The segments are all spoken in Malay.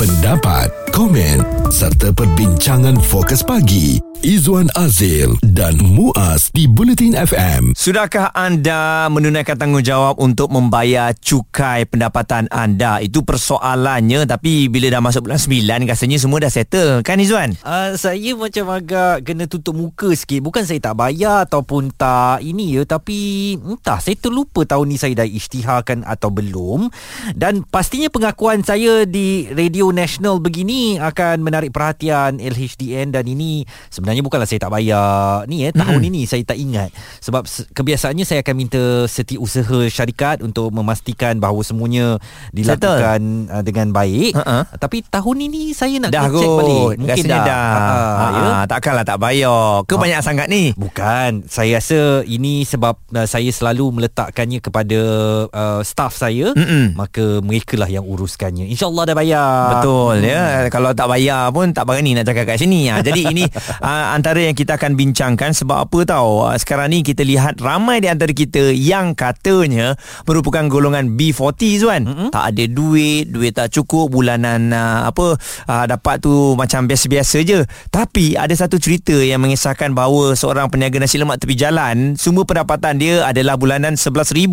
pendapat, komen serta perbincangan fokus pagi Izwan Azil dan Muaz di Bulletin FM. Sudahkah anda menunaikan tanggungjawab untuk membayar cukai pendapatan anda? Itu persoalannya tapi bila dah masuk bulan 9 rasanya semua dah settle kan Izwan? Uh, saya macam agak kena tutup muka sikit. Bukan saya tak bayar ataupun tak ini ya tapi entah saya terlupa tahun ni saya dah isytiharkan atau belum. Dan pastinya pengakuan saya di Radio National begini akan menarik perhatian LHDN dan ini sebenarnya bukanlah saya tak bayar ni eh tahun mm-hmm. ini saya tak ingat sebab kebiasaannya saya akan minta setiausaha syarikat untuk memastikan bahawa semuanya dilakukan Settle. Uh, dengan baik uh-huh. tapi tahun ini saya nak dah check balik mungkin dah, dah. Ha, ya? takkanlah tak bayar ke ha. banyak sangat ni bukan saya rasa ini sebab uh, saya selalu meletakkannya kepada uh, staff saya Mm-mm. maka mereka lah yang uruskannya insyaallah dah bayar betul ya. hmm. kalau tak bayar pun tak berani nak cakap kat sini ya. jadi ini uh, antara yang kita akan bincangkan sebab apa tahu uh, sekarang ni kita lihat ramai di antara kita yang katanya merupakan golongan B40 Zuan mm-hmm. tak ada duit duit tak cukup bulanan uh, apa uh, dapat tu macam biasa-biasa je tapi ada satu cerita yang mengisahkan bahawa seorang peniaga nasi lemak tepi jalan semua pendapatan dia adalah bulanan 11,000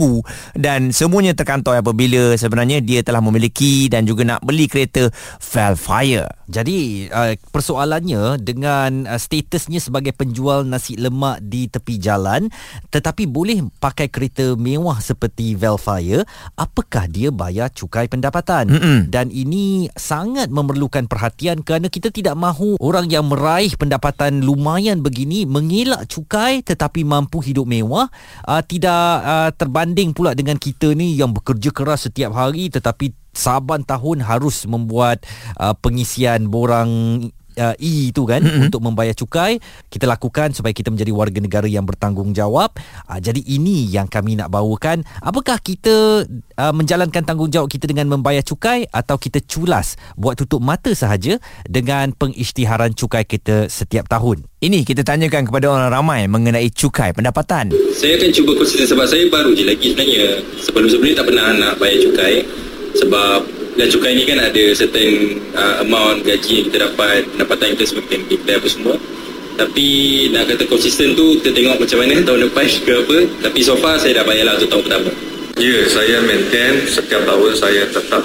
dan semuanya terkantoi apabila sebenarnya dia telah memiliki dan juga nak beli kereta Velfire jadi uh, persoalannya dengan uh, statusnya sebagai penjual nasi lemak di tepi jalan tetapi boleh pakai kereta mewah seperti Velfire, apakah dia bayar cukai pendapatan? Mm-mm. Dan ini sangat memerlukan perhatian kerana kita tidak mahu orang yang meraih pendapatan lumayan begini mengelak cukai tetapi mampu hidup mewah uh, tidak uh, terbanding pula dengan kita ni yang bekerja keras setiap hari tetapi saban tahun harus membuat uh, pengisian borang uh, E itu kan mm-hmm. untuk membayar cukai. Kita lakukan supaya kita menjadi warga negara yang bertanggungjawab. Uh, jadi ini yang kami nak bawakan. Apakah kita uh, menjalankan tanggungjawab kita dengan membayar cukai atau kita culas buat tutup mata sahaja dengan pengisytiharan cukai kita setiap tahun? Ini kita tanyakan kepada orang ramai mengenai cukai pendapatan. Saya akan cuba konsisten sebab saya baru je lagi sebenarnya. Sebelum-sebelum ni tak pernah nak bayar cukai sebab dan cukai ni kan ada certain uh, amount gaji yang kita dapat pendapatan kita sebagai kita apa semua. Tapi nak kata konsisten tu kita tengok macam mana tahun depan ke apa tapi so far saya dah bayar lah untuk tahun pertama. Ya yeah, saya maintain setiap tahun saya tetap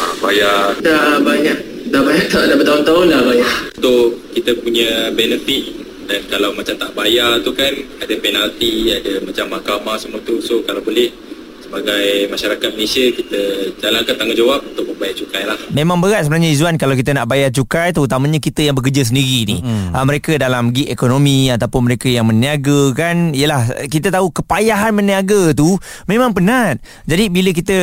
uh, bayar. Dah banyak. Dah bayar tak? Dah bertahun-tahun dah bayar. Untuk kita punya benefit dan kalau macam tak bayar tu kan ada penalti ada macam mahkamah semua tu. So kalau boleh sebagai masyarakat Malaysia kita jalankan tanggungjawab untuk membayar cukai lah. Memang berat sebenarnya Izzuan kalau kita nak bayar cukai terutamanya kita yang bekerja sendiri ni. Hmm. Uh, mereka dalam gig ekonomi ataupun mereka yang meniaga kan yalah kita tahu kepayahan meniaga tu memang penat. Jadi bila kita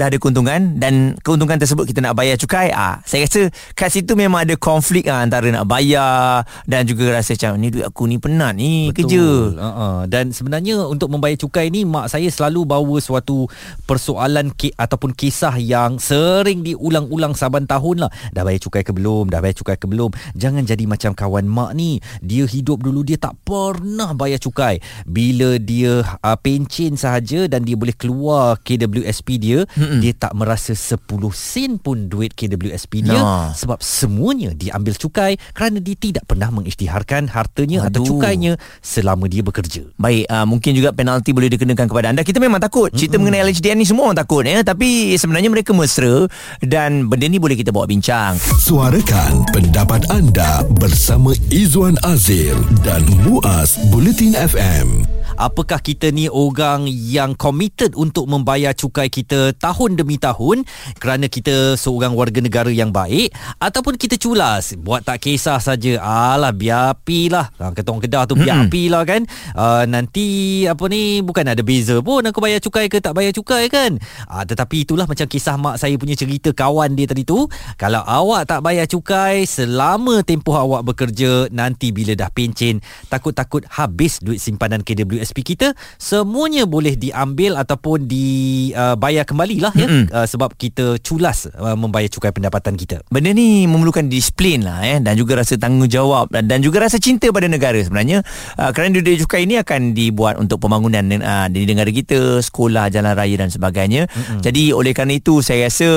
dah ada keuntungan dan keuntungan tersebut kita nak bayar cukai ah uh, saya rasa kat situ memang ada konflik uh, antara nak bayar dan juga rasa macam ni duit aku ni penat ni Betul. kerja. Uh-uh. Dan sebenarnya untuk membayar cukai ni mak saya selalu bawa suatu satu persoalan ki, ataupun kisah yang sering diulang-ulang saban tahun lah. Dah bayar cukai ke belum? Dah bayar cukai ke belum? Jangan jadi macam kawan mak ni. Dia hidup dulu dia tak pernah bayar cukai. Bila dia uh, pencen sahaja dan dia boleh keluar KWSP dia, Mm-mm. dia tak merasa 10 sen pun duit KWSP dia nah. sebab semuanya diambil cukai kerana dia tidak pernah mengisytiharkan hartanya Aduh. atau cukainya selama dia bekerja. Baik, uh, mungkin juga penalti boleh dikenakan kepada anda. Kita memang takut. Cerita mengenai LHDN ni semua orang takut ya. Tapi sebenarnya mereka mesra dan benda ni boleh kita bawa bincang. Suarakan pendapat anda bersama Izwan Azil dan Muaz Bulletin FM apakah kita ni orang yang committed untuk membayar cukai kita tahun demi tahun kerana kita seorang warga negara yang baik? Ataupun kita culas buat tak kisah saja alah biar apilah ha, kata orang kedah tu biar apilah kan? Uh, nanti apa ni bukan ada beza pun aku bayar cukai ke tak bayar cukai kan? Uh, tetapi itulah macam kisah mak saya punya cerita kawan dia tadi tu. Kalau awak tak bayar cukai selama tempoh awak bekerja nanti bila dah pencen takut-takut habis duit simpanan KWS WSP kita semuanya boleh diambil ataupun dibayar kembali lah ya uh, sebab kita culas uh, membayar cukai pendapatan kita. Benda ni memerlukan disiplin lah eh dan juga rasa tanggungjawab dan, dan juga rasa cinta pada negara sebenarnya uh, kerana duit cukai ini akan dibuat untuk pembangunan uh, di negara kita, sekolah, jalan raya dan sebagainya. Mm-hmm. Jadi oleh kerana itu saya rasa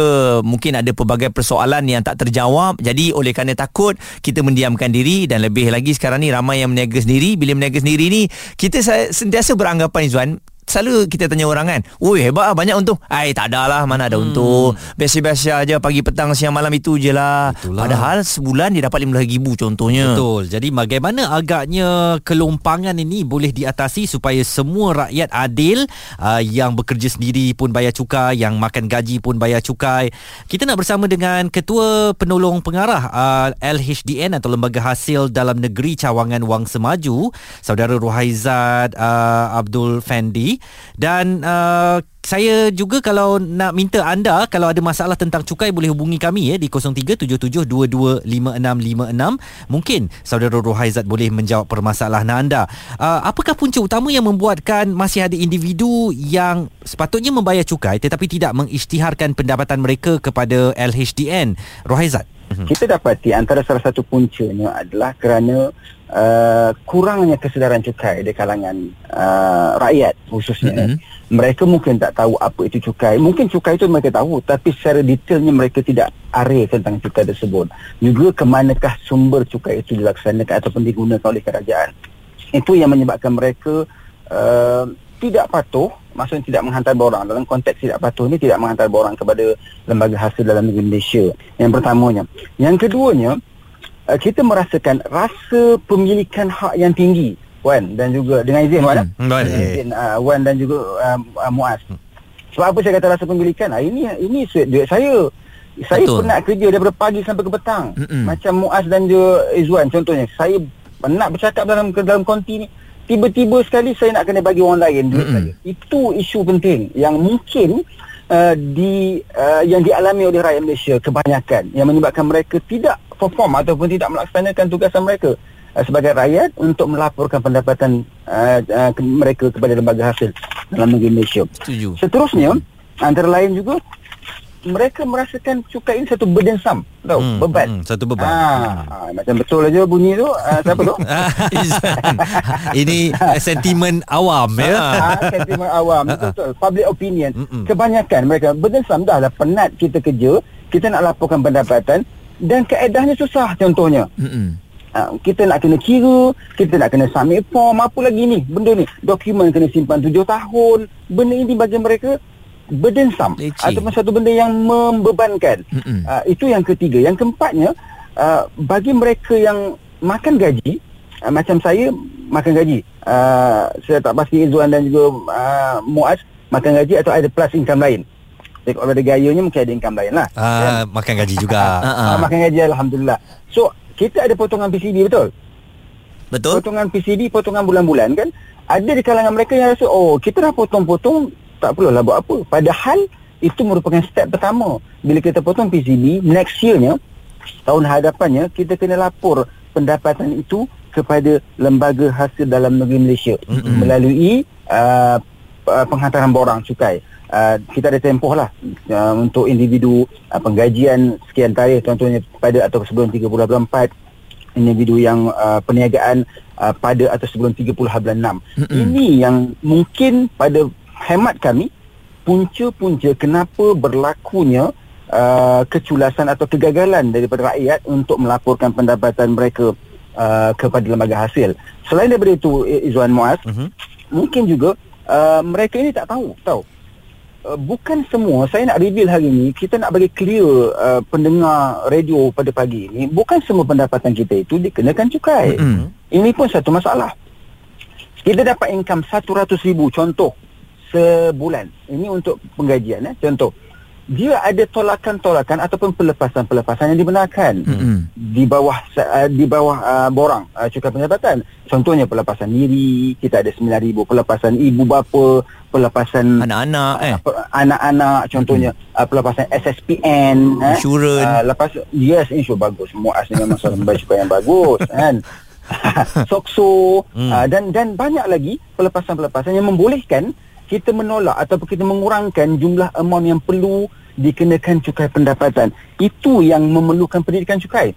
mungkin ada pelbagai persoalan yang tak terjawab. Jadi oleh kerana takut kita mendiamkan diri dan lebih lagi sekarang ni ramai yang meniaga sendiri. Bila meniaga sendiri ni kita sentiasa beranggapan Izwan Selalu kita tanya orang kan Ui hebat lah banyak untung. Ay tak ada lah Mana ada hmm. untung. Biasa-biasa aja Pagi petang siang malam itu je lah. Itulah. Padahal sebulan dia dapat RM15,000 contohnya. Betul. Jadi bagaimana agaknya Kelompangan ini boleh diatasi Supaya semua rakyat adil uh, Yang bekerja sendiri pun bayar cukai Yang makan gaji pun bayar cukai? Kita nak bersama dengan Ketua Penolong Pengarah uh, LHDN Atau Lembaga Hasil Dalam Negeri Cawangan Wang Semaju Saudara Ruhaizat uh, Abdul Fendi dan uh, saya juga kalau nak minta anda kalau ada masalah tentang cukai boleh hubungi kami ya di 0377225656 mungkin saudara Rohaizat boleh menjawab permasalahan anda. Uh, apakah punca utama yang membuatkan masih ada individu yang sepatutnya membayar cukai tetapi tidak mengisytiharkan pendapatan mereka kepada LHDN Rohaizat. Kita dapati antara salah satu puncanya adalah kerana uh, kurangnya kesedaran cukai di kalangan uh, rakyat khususnya mm-hmm mereka mungkin tak tahu apa itu cukai. Mungkin cukai itu mereka tahu tapi secara detailnya mereka tidak arif tentang cukai tersebut. Juga ke manakah sumber cukai itu dilaksanakan ataupun digunakan oleh kerajaan. Itu yang menyebabkan mereka uh, tidak patuh, maksudnya tidak menghantar borang. Dalam konteks tidak patuh ini tidak menghantar borang kepada lembaga hasil dalam negeri Malaysia. Yang pertamanya. Yang keduanya, uh, kita merasakan rasa pemilikan hak yang tinggi Wan dan juga dengan izin Wan hmm. hmm. Boleh. izin uh, Wan dan juga uh, uh, Muaz. Hmm. Sebab apa saya kata rasa pemilikan? Ah ini ini duit saya. Saya Betul. penat kerja daripada pagi sampai ke petang. Mm-mm. Macam Muaz dan juga Izwan contohnya. Saya penat bercakap dalam dalam konti ni. Tiba-tiba sekali saya nak kena bagi orang lain duit Mm-mm. saya. Itu isu penting yang mungkin uh, di uh, yang dialami oleh rakyat Malaysia kebanyakan yang menyebabkan mereka tidak perform ataupun tidak melaksanakan tugasan mereka. Uh, sebagai rakyat untuk melaporkan pendapatan uh, uh, ke, mereka kepada lembaga hasil dalam negeri Malaysia. Setuju. Seterusnya, antara lain juga mereka merasakan cukai ini satu burdensome tahu hmm, beban. hmm, satu beban. Ha, ha, macam betul aja bunyi tu. Uh, siapa tu? Ini sentimen awam ya? Ha, sentimen awam betul public opinion. Mm-mm. kebanyakan mereka burdensome dah lah penat kita kerja kita nak laporkan pendapatan dan keedahnya susah contohnya Mm-mm. Ha, kita nak kena kira, kita nak kena submit form, apa lagi ni? Benda ni, dokumen kena simpan tujuh tahun. Benda ini bagi mereka burdensome ataupun satu benda yang membebankan. Uh, itu yang ketiga. Yang keempatnya, uh, bagi mereka yang makan gaji, uh, macam saya makan gaji. Uh, saya tak pasti Izzuan dan juga uh, Muaz makan gaji atau ada plus income lain. Jadi kalau ada gayanya mungkin ada income lain lah. Uh, ya. Makan gaji juga. uh, makan gaji Alhamdulillah. So kita ada potongan PCB betul? Betul. Potongan PCB, potongan bulan-bulan kan? Ada di kalangan mereka yang rasa, oh kita dah potong-potong, tak perlulah buat apa. Padahal itu merupakan step pertama. Bila kita potong PCB, next year-nya, tahun hadapannya, kita kena lapor pendapatan itu kepada lembaga hasil dalam negeri Malaysia mm-hmm. melalui uh, penghantaran borang cukai. Uh, kita ada tempoh lah uh, untuk individu uh, penggajian sekian tarikh contohnya pada atau sebelum 30 bulan 4 individu yang uh, perniagaan uh, pada atau sebelum 30 bulan 6 mm-hmm. ini yang mungkin pada hemat kami punca-punca kenapa berlakunya uh, keculasan atau kegagalan daripada rakyat untuk melaporkan pendapatan mereka uh, kepada lembaga hasil selain daripada itu Izwan Muaz mm-hmm. mungkin juga uh, mereka ini tak tahu tahu Uh, bukan semua saya nak reveal hari ini kita nak bagi clear uh, pendengar radio pada pagi ini bukan semua pendapatan kita itu dikenakan cukai mm-hmm. ini pun satu masalah kita dapat income 100 ribu contoh sebulan ini untuk penggajian eh? contoh dia ada tolakan-tolakan ataupun pelepasan-pelepasan yang dibenarkan mm-hmm. di bawah uh, di bawah uh, borang uh, cukai pendapatan. Contohnya pelepasan diri, kita ada 9000 pelepasan ibu bapa, pelepasan anak-anak eh anak-anak contohnya mm-hmm. uh, pelepasan SSPN insurans eh? uh, lepas yes insur bagus semua asli memang salah membayar cukai yang bagus kan sokso hmm. uh, dan dan banyak lagi pelepasan-pelepasan yang membolehkan kita menolak ataupun kita mengurangkan jumlah amount yang perlu dikenakan cukai pendapatan. Itu yang memerlukan pendidikan cukai.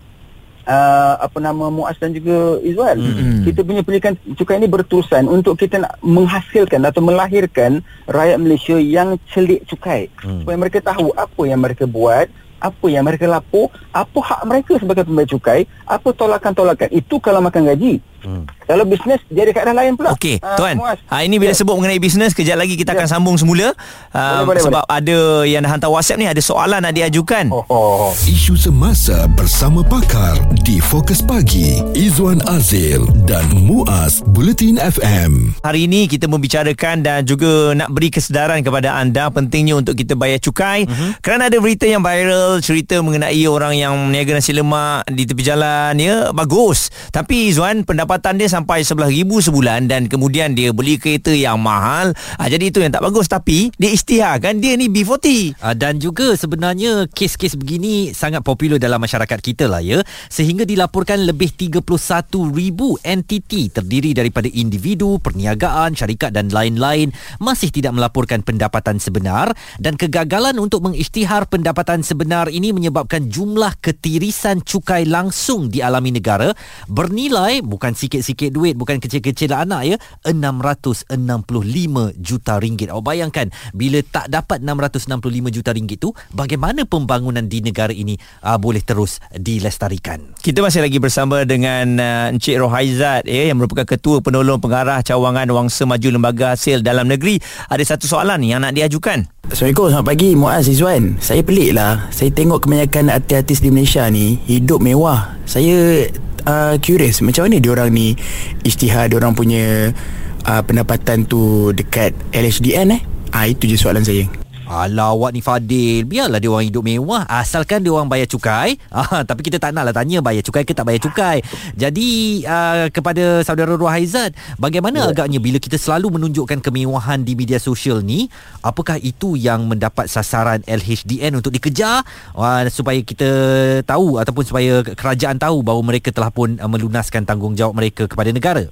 Uh, apa nama Muaz dan juga Izwan. Mm-hmm. Kita punya pendidikan cukai ini berterusan untuk kita nak menghasilkan atau melahirkan rakyat Malaysia yang celik cukai. Mm. Supaya mereka tahu apa yang mereka buat, apa yang mereka lapor, apa hak mereka sebagai pembayar cukai, apa tolakan-tolakan. Itu kalau makan gaji. Hmm. Kalau bisnes dia ada keadaan lain pula. Okey, uh, tuan. Ha ini bila yeah. sebut mengenai bisnes, kejap lagi kita yeah. akan sambung semula. Uh, boleh, boleh, sebab boleh. ada yang dah hantar WhatsApp ni ada soalan nak diajukan. Oh, oh. Isu semasa bersama pakar di Fokus Pagi, Izwan Azil dan Muaz Bulletin FM. Hari ini kita membicarakan dan juga nak beri kesedaran kepada anda pentingnya untuk kita bayar cukai. Uh-huh. Kerana ada berita yang viral cerita mengenai orang yang meniaga nasi lemak di tepi jalan ya, bagus. Tapi Izwan pendapat pendapatan dia sampai RM11,000 sebulan dan kemudian dia beli kereta yang mahal. Ha, jadi itu yang tak bagus tapi dia istiharkan dia ni B40. Ha, dan juga sebenarnya kes-kes begini sangat popular dalam masyarakat kita lah ya. Sehingga dilaporkan lebih 31,000 entiti terdiri daripada individu, perniagaan, syarikat dan lain-lain masih tidak melaporkan pendapatan sebenar dan kegagalan untuk mengisytihar pendapatan sebenar ini menyebabkan jumlah ketirisan cukai langsung dialami negara bernilai bukan sikit-sikit duit bukan kecil-kecil anak ya 665 juta ringgit. Awak bayangkan bila tak dapat 665 juta ringgit tu bagaimana pembangunan di negara ini uh, boleh terus dilestarikan? Kita masih lagi bersama dengan uh, Encik Rohaizat ya yang merupakan ketua penolong pengarah cawangan Wangsa Maju Lembaga Hasil Dalam Negeri. Ada satu soalan yang nak diajukan. Assalamualaikum, selamat pagi. Muaz Izzuan Saya pelik lah Saya tengok kebanyakan artis-artis di Malaysia ni Hidup mewah. Saya uh, curious. Macam mana diorang ni isytihar diorang punya uh, pendapatan tu dekat LHDN eh? Ah itu je soalan saya Alah awak ni Fadil. Biarlah dia orang hidup mewah. Asalkan dia orang bayar cukai. Ah, Tapi kita tak naklah tanya Bayar cukai ke tak bayar cukai. Jadi uh, Kepada saudara Ruah Aizat Bagaimana yeah. agaknya Bila kita selalu menunjukkan Kemewahan di media sosial ni Apakah itu yang mendapat sasaran LHDN Untuk dikejar? Uh, Supaya kita tahu Ataupun supaya kerajaan tahu Bahawa mereka telah pun uh, Melunaskan tanggungjawab mereka Kepada negara?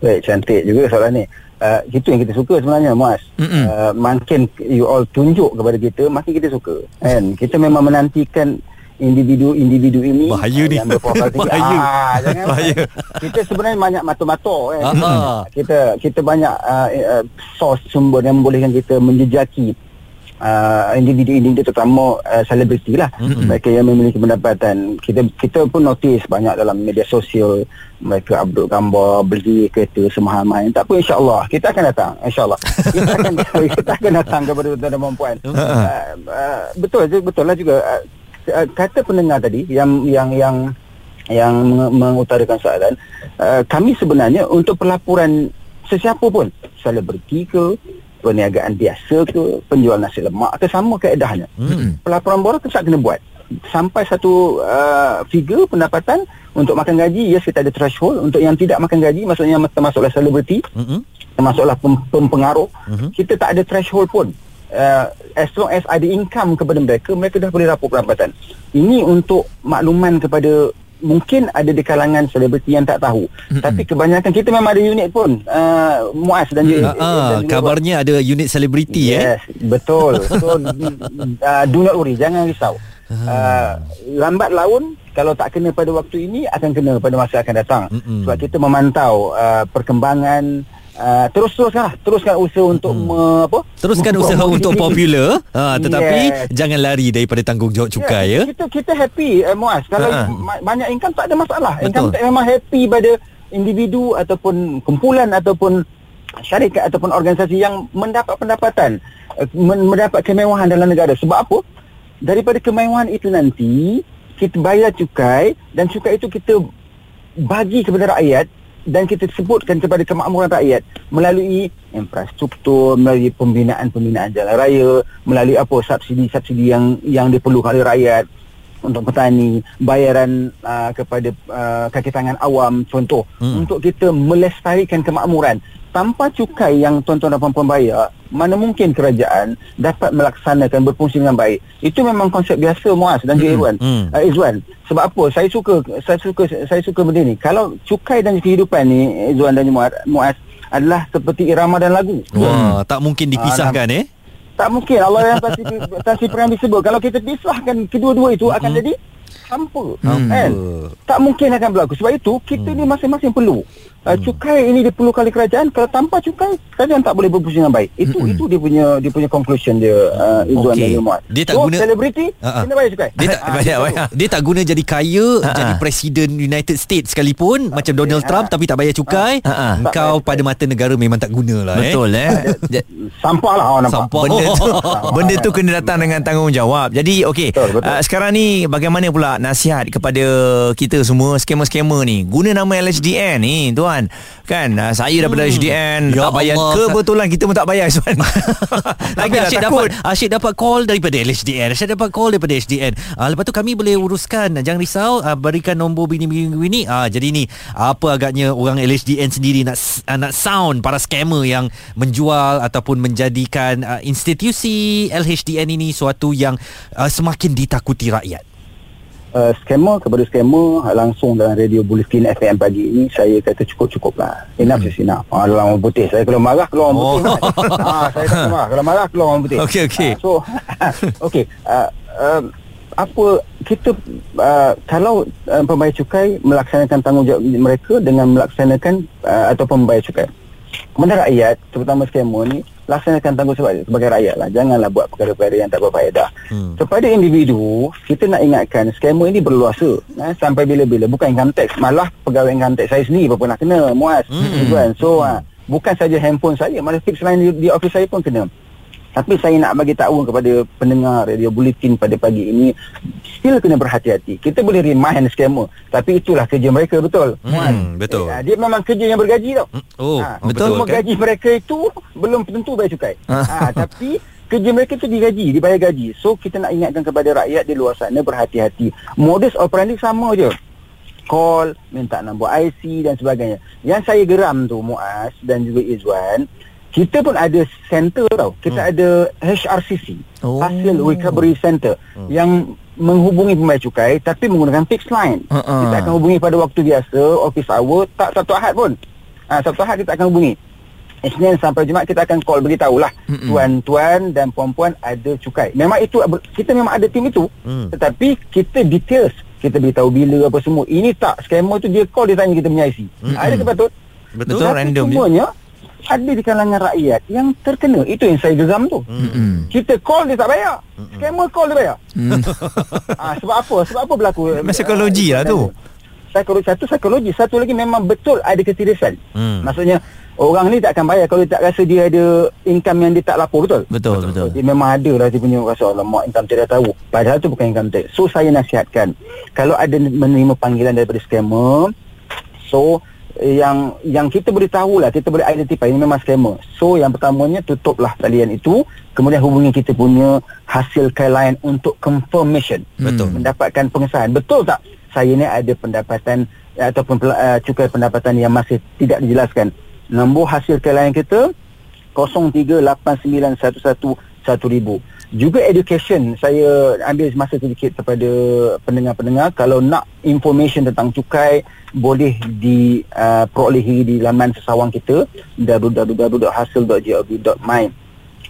Baik cantik juga soalan ni uh, itu yang kita suka sebenarnya Mas. Uh, makin you all tunjuk kepada kita makin kita suka. Kan? Kita memang menantikan individu-individu ini bahaya ni. yang bahaya. Ah, jangan bahaya. Kita sebenarnya banyak mata-mata kan? Kita kita banyak uh, uh, source sumber yang membolehkan kita menjejaki uh, individu-individu terutama uh, selebriti lah. Mm-hmm. mereka yang memiliki pendapatan. Kita kita pun notice banyak dalam media sosial. Mereka upload gambar beli kereta semahal-mahal tak apa insyaAllah. Kita akan datang insyaAllah. Kita akan kita akan datang kepada tuan dan puan uh, uh, betul betul lah juga. Uh, kata pendengar tadi yang yang yang yang mengutarakan soalan uh, kami sebenarnya untuk pelaporan sesiapa pun selebriti ke perniagaan biasa ke penjual nasi lemak ke sama keedahnya hmm. pelaporan borang tetap kena buat sampai satu uh, figure pendapatan untuk makan gaji yes kita ada threshold untuk yang tidak makan gaji maksudnya termasuklah selebriti hmm. termasuklah pem- pempengaruh hmm. kita tak ada threshold pun uh, as long as ada income kepada mereka mereka dah boleh rapor pendapatan ini untuk makluman kepada mungkin ada di kalangan selebriti yang tak tahu. Mm-hmm. tapi kebanyakan kita memang ada unit pun uh, muas dan juga uh, uh, kabarnya ada unit selebriti yes, eh betul. So uh, do not worry jangan risau. Uh, lambat laun kalau tak kena pada waktu ini akan kena pada masa akan datang. Mm-hmm. sebab kita memantau uh, perkembangan Uh, terus teruskan teruskan usaha untuk hmm. me, apa? Teruskan usaha untuk popular. Ha, tetapi yes. jangan lari daripada tanggungjawab cukai yeah, ya. kita kita happy eh, muas kalau uh banyak income tak ada masalah. Betul. income tak memang happy pada individu ataupun kumpulan ataupun syarikat ataupun organisasi yang mendapat pendapatan uh, mendapat kemewahan dalam negara. Sebab apa? Daripada kemewahan itu nanti kita bayar cukai dan cukai itu kita bagi kepada rakyat dan kita sebutkan kepada kemakmuran rakyat melalui infrastruktur, melalui pembinaan-pembinaan jalan raya, melalui apa subsidi-subsidi yang yang diperlukan oleh rakyat. Untuk petani, bayaran uh, kepada uh, kaki tangan awam contoh Hmm. untuk kita melestarikan kemakmuran. Tanpa cukai yang tuan-tuan dan puan-puan bayar, mana mungkin kerajaan dapat melaksanakan berfungsi dengan baik. Itu memang konsep biasa Muaz dan juga Irwan. Hmm. Uh, Izwan, sebab apa? Saya suka saya suka saya suka benda ni. Kalau cukai dan kehidupan ni Izwan dan Muaz, Muaz adalah seperti irama dan lagu. Wah, tak mungkin dipisahkan eh. Tak mungkin. Allah yang pasti pasti pernah disebut kalau kita pisahkan kedua-dua itu akan jadi hampa. Hampa. kan? Tak mungkin akan berlaku. Sebab itu kita ni masing-masing perlu uh, cukai ini diperlukan oleh kerajaan kalau tanpa cukai kerajaan tak boleh berfungsi dengan baik itu itu dia punya dia punya conclusion dia uh, Izzuan Okey. dan Ilmuwan Dia tak so, guna- selebriti Ha, ha. kena bayar cukai Dia tak Ah, bayar, bayar. Dia tak guna jadi kaya Ha-ha. Jadi Presiden United States sekalipun Macam Donald. Trump Tapi tak bayar cukai Ha-ha. Engkau pada mata negara Memang tak guna lah eh Betul eh. Sampah lah awak nampak Sampah Benda tu benda tu kena datang dengan tanggungjawab. Jadi okey, Betul, betul. uh, sekarang ni bagaimana pula nasihat kepada kita semua skamer-skamer ni? Guna nama LHDN ni tuan. Kan? Uh, saya daripada LHDN Ya tak bayar Allah. kebetulan kita pun tak bayar tuan. Lagi lah, Asyik dapat Asyik dapat call daripada LHDN Asyik dapat call daripada HDN uh, Lepas tu kami boleh uruskan. Jangan risau uh, Berikan nombor bini-bini. Uh, Jadi ni Apa agaknya Orang LHDN sendiri Nak uh, nak sound Para scammer yang Menjual Ataupun menjadikan uh, Institusi LHDN ini Suatu yang uh, Semakin ditakuti rakyat uh, scammer kepada scammer langsung dalam radio Bulletin FM pagi ini saya kata cukup-cukup lah. Enough is enough. Ah, dalam orang putih saya kalau marah keluar orang putih. Oh. ah, saya tak marah. Kalau marah keluar orang putih. Okey, okey. Ah, so okey uh, um, apa kita uh, kalau uh, pembayar cukai melaksanakan tanggungjawab mereka dengan melaksanakan uh, ataupun membayar cukai kepada rakyat terutama scammer ni laksanakan tanggungjawab sebagai rakyat lah. Janganlah buat perkara-perkara yang tak berfaedah. Hmm. kepada individu kita nak ingatkan scammer ini berluasa. Eh, sampai bila-bila. Bukan income tax malah pegawai income tax saya sendiri pun pernah kena muas Hmm. kan so ah, bukan saja handphone saya. Malah tips lain di, di office saya pun kena tapi saya nak bagi tahu kepada pendengar radio bulletin pada pagi ini still kena berhati-hati kita boleh remind scammer tapi itulah kerja mereka betul? Hmm, betul. eh, dia memang kerja yang bergaji tau Oh Ha, betul Semua kan? gaji mereka itu belum tentu bayar cukai. Ha, tapi kerja mereka itu digaji, dibayar gaji. So kita nak ingatkan kepada rakyat di luar sana berhati-hati. Modus operandi sama je. Call, minta nombor IC dan sebagainya. Yang saya geram tu Muaz dan juga Izwan, kita pun ada center tau. Kita ada HRCC, Oh. Hasil Recovery Center yang menghubungi pembayar cukai tapi menggunakan fixed line. Ha-ha. Kita akan hubungi pada waktu biasa, office hour, tak satu ahad pun. Ha, Sabtu Ahad kita akan hubungi. Isnin sampai Jumaat kita akan call beritahulah Mm-mm. tuan-tuan dan puan-puan ada cukai. Memang itu kita memang ada tim itu. Hmm. Tetapi kita details kita beritahu bila apa semua. Ini tak scammer tu dia call dia tanya kita punya IC. Mm-mm. Ada ke patut? Betul Betul. Random je. Ada di kalangan rakyat yang terkena. Itu yang saya geram tu. Mm-mm. Kita call dia tak bayar. Scammer call dia bayar. Hmm. ah, sebab apa? Sebab apa berlaku? Psikologi lah tu. Psikologi satu psikologi, satu lagi memang betul ada keseriusan. Hmm. Maksudnya orang ni tak akan bayar kalau dia tak rasa dia ada income yang dia tak lapor betul. Betul betul. Dia memang ada lah dia punya rasa alamak income tax dah tahu. Padahal tu bukan income tax. So saya nasihatkan kalau ada menerima panggilan daripada scammer so yang yang kita boleh tahu lah kita boleh identify ini memang scammer. So yang pertamanya tutuplah talian itu kemudian hubungi kita punya hasil klien untuk confirmation. Betul. Mendapatkan pengesahan. Betul tak saya ni ada pendapatan eh, ataupun uh, cukai pendapatan yang masih tidak dijelaskan. Nombor hasil klien kita 0389111000. Juga education saya ambil masa sedikit kepada pendengar-pendengar kalau nak information tentang cukai boleh diperolehi di laman sesawang kita www.hasil.gov.my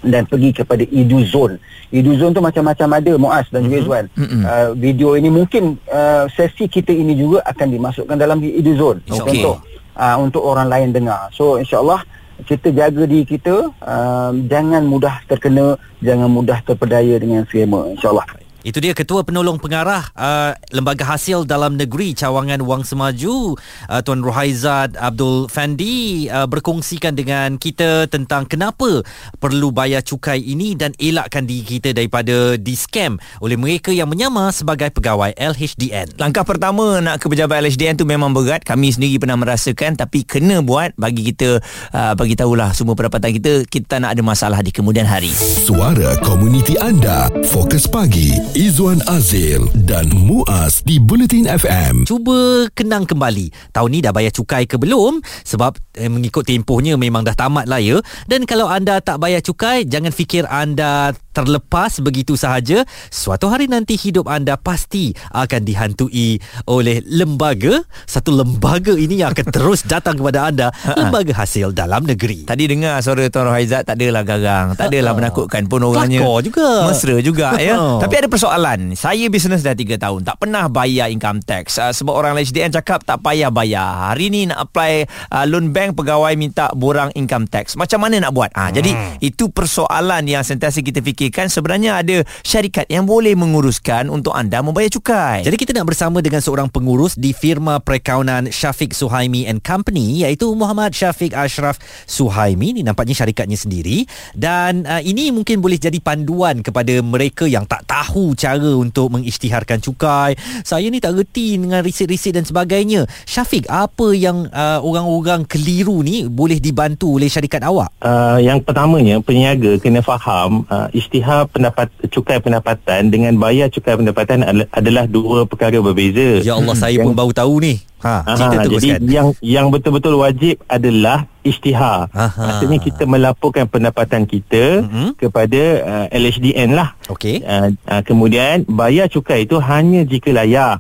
dan pergi kepada EduZone. EduZone tu macam-macam ada Muaz dan juga Izwan. Mm-mm. Uh, video ini mungkin uh, sesi kita ini juga akan dimasukkan dalam EduZone. InsyaAllah. Untuk uh, untuk orang lain dengar. So insyaallah kita jaga diri kita uh, jangan mudah terkena jangan mudah terpedaya dengan scammer insyaallah Itu dia Ketua Penolong Pengarah uh, Lembaga Hasil Dalam Negeri Cawangan Wang Semaju uh, Tuan Rohaizat Abdul Fandi uh, berkongsikan dengan kita tentang kenapa perlu bayar cukai ini dan elakkan diri kita daripada di-scam oleh mereka yang menyamar sebagai pegawai LHDN. Langkah pertama nak ke pejabat LHDN tu memang berat. Kami sendiri pernah merasakan tapi kena buat bagi kita uh, bagi tahulah semua pendapatan kita kita tak nak ada masalah di kemudian hari. Suara komuniti anda. Fokus pagi Izwan Azil dan Muaz di Bulletin FM. Cuba kenang kembali. Tahun ni dah bayar cukai ke belum? Sebab eh, mengikut tempohnya memang dah tamat lah ya. Dan kalau anda tak bayar cukai Jangan fikir anda terlepas begitu sahaja Suatu hari nanti hidup anda pasti akan dihantui oleh lembaga Satu lembaga ini yang akan terus datang kepada anda Lembaga hasil dalam negeri Tadi dengar suara Tuan Rohaizat tak adalah garang, tak adalah menakutkan pun orangnya. Kelakar juga. Mesra juga ya. Ha. Tapi ada persoalan. Saya bisnes dah 3 tahun, tak pernah bayar income tax. Uh, sebab orang HDN cakap tak payah bayar. Hari ni nak apply uh, loan bank pegawai minta borang income tax. Macam mana nak buat? Ah, jadi itu persoalan yang sentiasa kita fikirkan. Sebenarnya ada syarikat yang boleh menguruskan untuk anda membayar cukai. Jadi kita nak bersama dengan seorang pengurus di firma perakaunan Syafiq Suhaimi and Company iaitu Muhammad Syafiq Ashraf Suhaimi ni nampaknya syarikatnya sendiri dan uh, ini mungkin boleh jadi panduan kepada mereka yang tak tahu cara untuk mengisytiharkan cukai. Saya ni tak reti dengan riset-riset dan sebagainya. Syafiq, apa yang uh, orang-orang keliru ni boleh dibantu oleh syarikat awak? Uh, yang pertamanya peniaga kena faham uh, isytihar pendapat cukai pendapatan dengan bayar cukai pendapatan ad- adalah dua perkara berbeza. Ya Allah, saya pun baru tahu ni. Ha, Aha, jadi yang yang betul-betul wajib adalah isytihar. Aha. Maksudnya kita melaporkan pendapatan kita Mhm. kepada uh, LHDN lah. Okey. Uh, uh, kemudian bayar cukai itu hanya jika layak.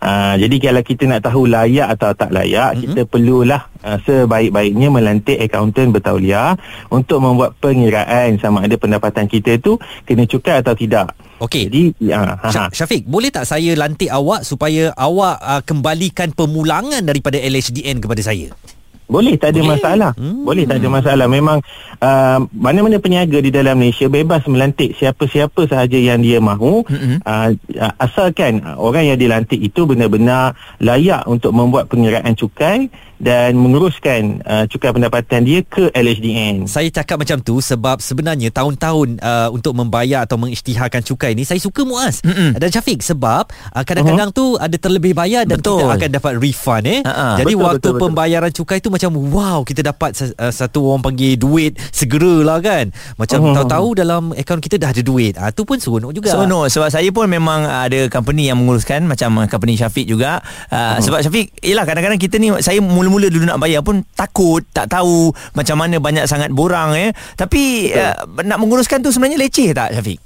Uh, jadi kalau kita nak tahu layak atau tak layak, mm-hmm. kita perlulah uh, sebaik-baiknya melantik akaunten bertauliah untuk membuat pengiraan sama ada pendapatan kita itu kena cukai atau tidak. Okey. Jadi uh, Sya- Syafiq, boleh tak saya lantik awak supaya awak uh, kembalikan pemulangan daripada LHDN kepada saya? Boleh, tak ada Boleh. masalah. Hmm. Boleh, tak ada masalah. Memang uh, mana-mana peniaga di dalam Malaysia bebas melantik siapa-siapa sahaja yang dia mahu. Mm-mm. Uh, asalkan orang yang dilantik itu benar-benar layak untuk membuat pengiraan cukai dan menguruskan uh, cukai pendapatan dia ke LHDN. Saya cakap macam tu sebab sebenarnya tahun-tahun uh, untuk membayar atau mengisytiharkan cukai ni saya suka Muaz Mm-mm. dan Syafiq sebab uh, kadang-kadang uh-huh. tu ada terlebih bayar dan Betul. kita akan dapat refund eh. Ha-ha. Jadi Betul, waktu betul, betul. pembayaran cukai tu macam wow kita dapat uh, satu orang panggil duit segeralah kan. Macam Uh-huh. tahu-tahu dalam akaun kita dah ada duit. Ah tu pun seronok juga. So no sebab saya pun memang ada company yang menguruskan macam uh, company Syafiq juga. Uh, uh-huh. sebab Syafiq yalah kadang-kadang kita ni saya mula-mula dulu nak bayar pun takut, tak tahu macam mana banyak sangat borang eh. Tapi uh, nak menguruskan tu sebenarnya leceh tak Syafiq?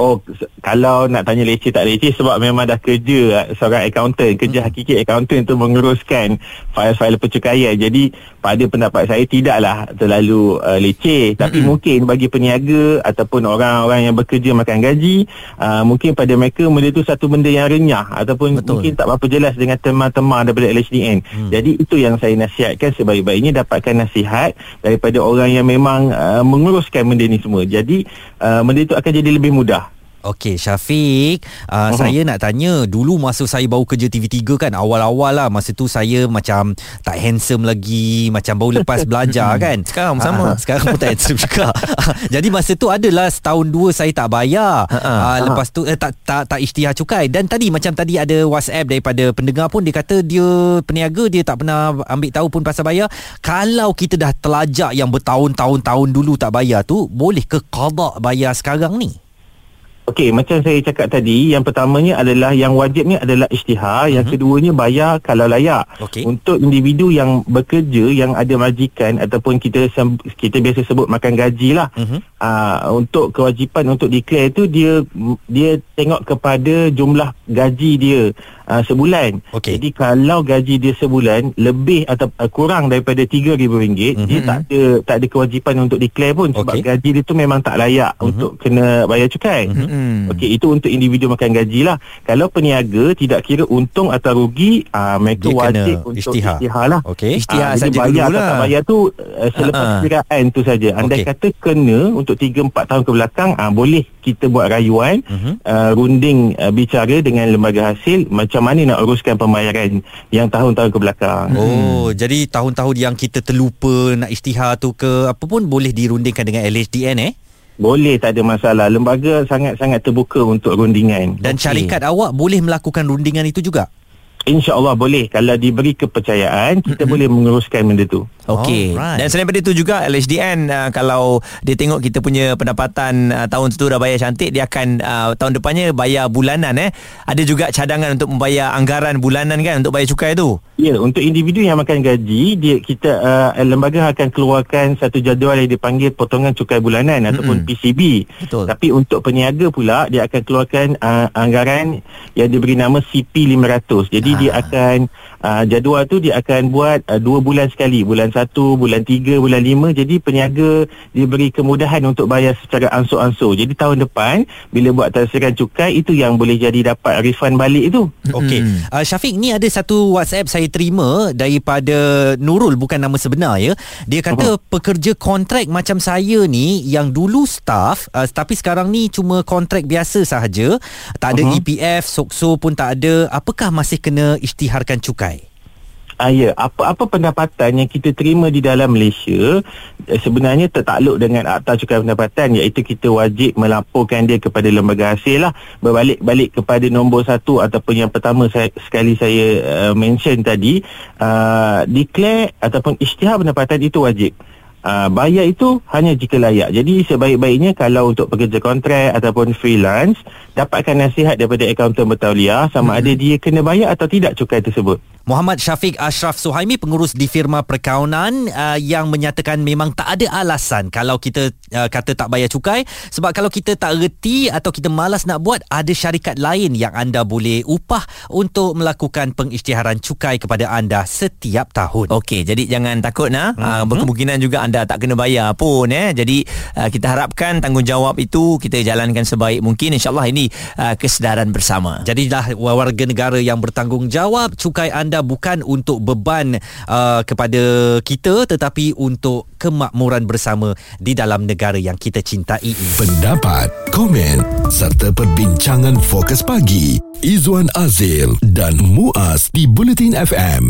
Oh, kalau nak tanya leceh tak leceh sebab memang dah kerja uh, seorang accountant. Kerja hakiki accountant tu menguruskan file-file percukaian. Jadi pada pendapat saya tidaklah terlalu uh, leceh. Tapi mungkin bagi peniaga ataupun orang-orang yang bekerja makan gaji, uh, mungkin pada mereka benda tu satu benda yang renyah ataupun Betul. mungkin tak berapa jelas dengan teman-teman daripada LHDN. Hmm. Jadi itu yang saya nasihatkan sebaik-baiknya dapatkan nasihat daripada orang yang memang uh, menguruskan benda ni semua. Jadi uh, benda itu akan jadi lebih mudah. Okey Syafiq uh, Mhm. Saya nak tanya Dulu masa saya baru kerja TV3 kan Awal-awal lah Masa tu saya macam Tak handsome lagi Macam baru lepas belajar kan Sekarang pun sama. Ah, Sekarang pun tak handsome juga Jadi masa tu adalah Setahun dua saya tak bayar ha. uh, Lepas tu eh, tak, tak, tak isytihar cukai Dan tadi macam tadi ada WhatsApp Daripada pendengar pun Dia kata dia peniaga Dia tak pernah ambil tahu pun pasal bayar Kalau kita dah telajak Yang bertahun-tahun-tahun dulu tak bayar tu Boleh ke qada bayar sekarang ni? Okey, macam saya cakap tadi, yang pertamanya adalah yang wajibnya adalah isytihar, yang keduanya bayar kalau layak. Okey. Untuk individu yang bekerja yang ada majikan ataupun kita kita biasa sebut makan gaji lah. Mhm. Uh, untuk kewajipan untuk declare tu dia dia tengok kepada jumlah gaji dia uh, sebulan. Okey. Jadi kalau gaji dia sebulan lebih atau uh, kurang daripada RM3,000, mm-hmm. dia tak ada tak ada kewajipan untuk declare pun sebab Okey. gaji dia tu memang tak layak mm-hmm. untuk kena bayar cukai. Mm-hmm. Hmm. Okey, itu untuk individu makan gaji lah. Kalau peniaga tidak kira untung atau rugi, uh, mereka Dia kena wajib untuk isytihar. isytihar lah. Okey. Isytihar Ah, jadi saja bayar dulu atau lah. tak bayar tu uh, selepas Ha-ha. kiraan tu saja. Andai Okey. kata kena untuk 3 4 tahun ke belakang, ah boleh kita buat rayuan, Mhm. uh, runding uh, bicara dengan lembaga hasil macam mana nak uruskan pembayaran yang tahun-tahun ke belakang. Oh, jadi tahun-tahun yang kita terlupa nak isytihar tu ke apa pun boleh dirundingkan dengan LHDN eh? Boleh tak ada masalah. Lembaga sangat-sangat terbuka untuk rundingan. Dan Okey. syarikat awak boleh melakukan rundingan itu juga? InsyaAllah boleh Kalau diberi kepercayaan Kita Mm-mm. boleh menguruskan benda tu Okey. Alright. Dan selain daripada itu juga LHDN uh, kalau dia tengok kita punya pendapatan uh, tahun tu dah bayar cantik dia akan uh, tahun depannya bayar bulanan eh. Ada juga cadangan untuk membayar anggaran bulanan kan untuk bayar cukai tu. Ya, untuk individu yang makan gaji, dia kita uh, lembaga akan keluarkan satu jadual yang dipanggil potongan cukai bulanan ataupun PCB. Betul. Tapi untuk peniaga pula dia akan keluarkan uh, anggaran yang diberi nama CP500. Jadi Ah. dia akan uh, jadual tu dia akan buat uh, dua bulan sekali, bulan satu, bulan tiga, bulan lima. Jadi peniaga diberi kemudahan untuk bayar secara ansur-ansur. Jadi tahun depan bila buat tasiran cukai itu yang boleh jadi dapat refund balik itu. Okey. Uh, Syafiq ni ada satu WhatsApp saya terima daripada Nurul bukan nama sebenar ya. Dia kata pekerja kontrak macam saya ni yang dulu staff uh, tapi sekarang ni cuma kontrak biasa sahaja. Tak ada Mhm. EPF, SOKSO pun tak ada. Apakah masih kena isytiharkan cukai? Ah ya, apa-apa pendapatan yang kita terima di dalam Malaysia eh, sebenarnya tertakluk dengan Akta Cukai Pendapatan iaitu kita wajib melaporkan dia kepada lembaga hasil lah berbalik-balik kepada nombor satu ataupun yang pertama saya, sekali saya uh, mention tadi uh, declare ataupun isytihar pendapatan itu wajib Uh, bayar itu hanya jika layak. Jadi sebaik-baiknya kalau untuk pekerja kontrak ataupun freelance dapatkan nasihat daripada akaunten bertauliah sama ada dia kena bayar atau tidak cukai tersebut. Muhammad Syafiq Ashraf Suhaimi pengurus di firma perkaunan uh, yang menyatakan memang tak ada alasan kalau kita uh, kata tak bayar cukai sebab kalau kita tak reti atau kita malas nak buat ada syarikat lain yang anda boleh upah untuk melakukan pengisytiharan cukai kepada anda setiap tahun. Okey, jadi jangan takut nah. Mm-hmm. Uh, berkemungkinan juga anda tak kena bayar pun eh. Jadi uh, kita harapkan tanggungjawab itu kita jalankan sebaik mungkin. InsyaAllah ini uh, kesedaran bersama. Jadilah warga negara yang bertanggungjawab. Cukai anda bukan untuk beban uh, kepada kita tetapi untuk kemakmuran bersama di dalam negara yang kita cintai. Pendapat, komen serta perbincangan fokus pagi Izwan Azil dan Muaz di Bulletin FM.